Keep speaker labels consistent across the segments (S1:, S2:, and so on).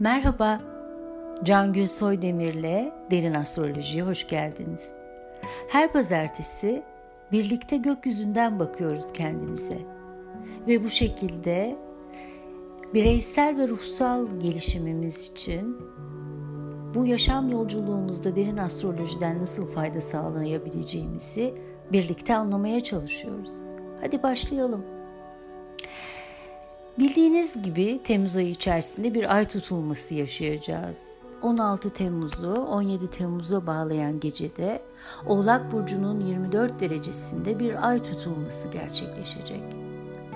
S1: Merhaba, Cangül Soydemir'le Derin Astroloji'ye hoş geldiniz. Her pazartesi birlikte gökyüzünden bakıyoruz kendimize. Ve bu şekilde bireysel ve ruhsal gelişimimiz için bu yaşam yolculuğumuzda derin astrolojiden nasıl fayda sağlayabileceğimizi birlikte anlamaya çalışıyoruz. Hadi başlayalım. Bildiğiniz gibi Temmuz ayı içerisinde bir ay tutulması yaşayacağız. 16 Temmuz'u 17 Temmuz'a bağlayan gecede Oğlak Burcu'nun 24 derecesinde bir ay tutulması gerçekleşecek.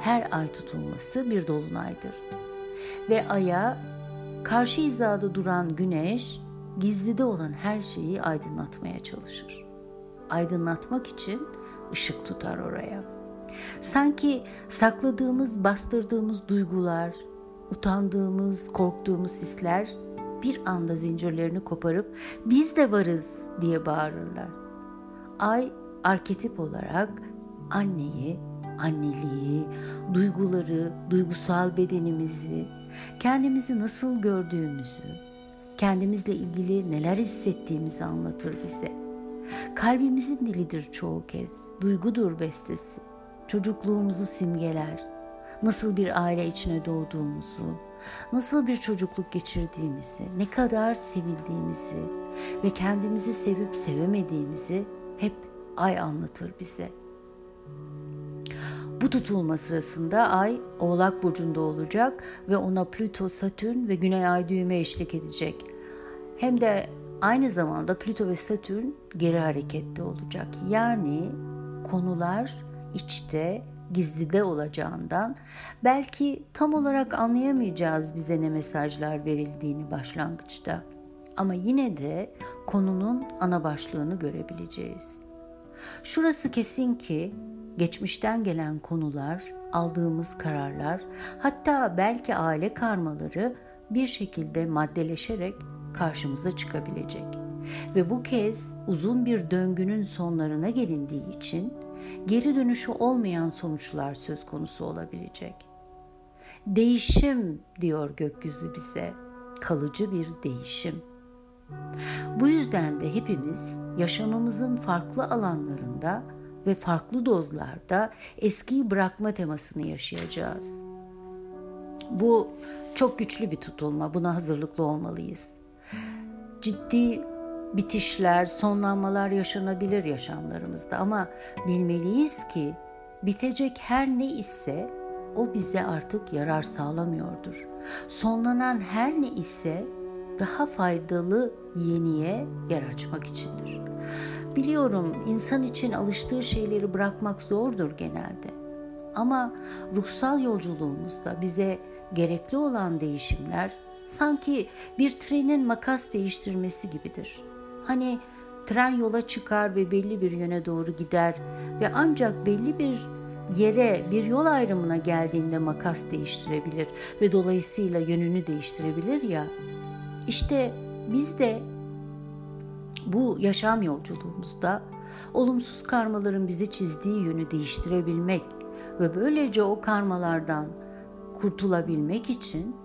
S1: Her ay tutulması bir dolunaydır. Ve aya karşı hizada duran güneş gizlide olan her şeyi aydınlatmaya çalışır. Aydınlatmak için ışık tutar oraya. Sanki sakladığımız, bastırdığımız duygular, utandığımız, korktuğumuz hisler bir anda zincirlerini koparıp biz de varız diye bağırırlar. Ay arketip olarak anneyi, anneliği, duyguları, duygusal bedenimizi, kendimizi nasıl gördüğümüzü, kendimizle ilgili neler hissettiğimizi anlatır bize. Kalbimizin dilidir çoğu kez, duygudur bestesi çocukluğumuzu simgeler. Nasıl bir aile içine doğduğumuzu, nasıl bir çocukluk geçirdiğimizi, ne kadar sevildiğimizi ve kendimizi sevip sevemediğimizi hep ay anlatır bize. Bu tutulma sırasında ay Oğlak burcunda olacak ve ona Plüto, Satürn ve Güney Ay düğme eşlik edecek. Hem de aynı zamanda Plüto ve Satürn geri harekette olacak. Yani konular içte, gizlide olacağından belki tam olarak anlayamayacağız bize ne mesajlar verildiğini başlangıçta. Ama yine de konunun ana başlığını görebileceğiz. Şurası kesin ki geçmişten gelen konular, aldığımız kararlar, hatta belki aile karmaları bir şekilde maddeleşerek karşımıza çıkabilecek. Ve bu kez uzun bir döngünün sonlarına gelindiği için geri dönüşü olmayan sonuçlar söz konusu olabilecek. Değişim diyor gökyüzü bize, kalıcı bir değişim. Bu yüzden de hepimiz yaşamımızın farklı alanlarında ve farklı dozlarda eskiyi bırakma temasını yaşayacağız. Bu çok güçlü bir tutulma. Buna hazırlıklı olmalıyız. Ciddi bitişler, sonlanmalar yaşanabilir yaşamlarımızda ama bilmeliyiz ki bitecek her ne ise o bize artık yarar sağlamıyordur. Sonlanan her ne ise daha faydalı yeniye yer açmak içindir. Biliyorum insan için alıştığı şeyleri bırakmak zordur genelde. Ama ruhsal yolculuğumuzda bize gerekli olan değişimler sanki bir trenin makas değiştirmesi gibidir. Hani tren yola çıkar ve belli bir yöne doğru gider ve ancak belli bir yere, bir yol ayrımına geldiğinde makas değiştirebilir ve dolayısıyla yönünü değiştirebilir ya. İşte biz de bu yaşam yolculuğumuzda olumsuz karmaların bizi çizdiği yönü değiştirebilmek ve böylece o karmalardan kurtulabilmek için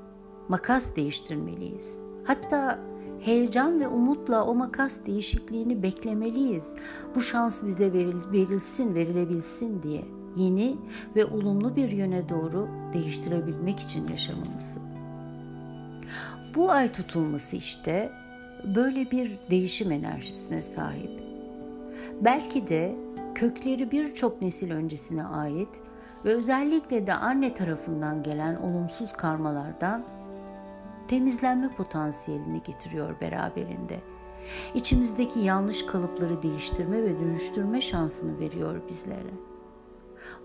S1: makas değiştirmeliyiz. Hatta heyecan ve umutla o makas değişikliğini beklemeliyiz. Bu şans bize veril, verilsin, verilebilsin diye yeni ve olumlu bir yöne doğru değiştirebilmek için yaşamamızı. Bu ay tutulması işte böyle bir değişim enerjisine sahip. Belki de kökleri birçok nesil öncesine ait ve özellikle de anne tarafından gelen olumsuz karmalardan temizlenme potansiyelini getiriyor beraberinde. İçimizdeki yanlış kalıpları değiştirme ve dönüştürme şansını veriyor bizlere.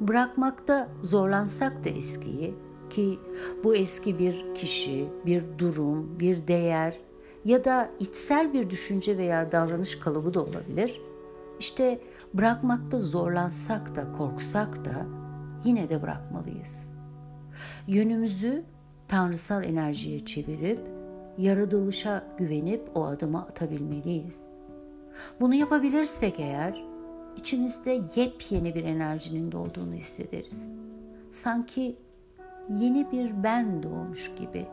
S1: Bırakmakta zorlansak da eskiyi ki bu eski bir kişi, bir durum, bir değer ya da içsel bir düşünce veya davranış kalıbı da olabilir. İşte bırakmakta zorlansak da korksak da yine de bırakmalıyız. Yönümüzü tanrısal enerjiye çevirip yaratılışa güvenip o adımı atabilmeliyiz. Bunu yapabilirsek eğer içimizde yepyeni bir enerjinin doğduğunu hissederiz. Sanki yeni bir ben doğmuş gibi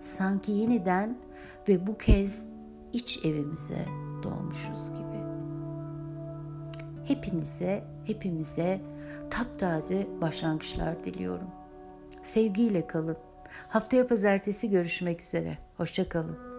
S1: sanki yeniden ve bu kez iç evimize doğmuşuz gibi. Hepinize, hepimize taptaze başlangıçlar diliyorum. Sevgiyle kalın. Haftaya pazartesi görüşmek üzere. Hoşçakalın.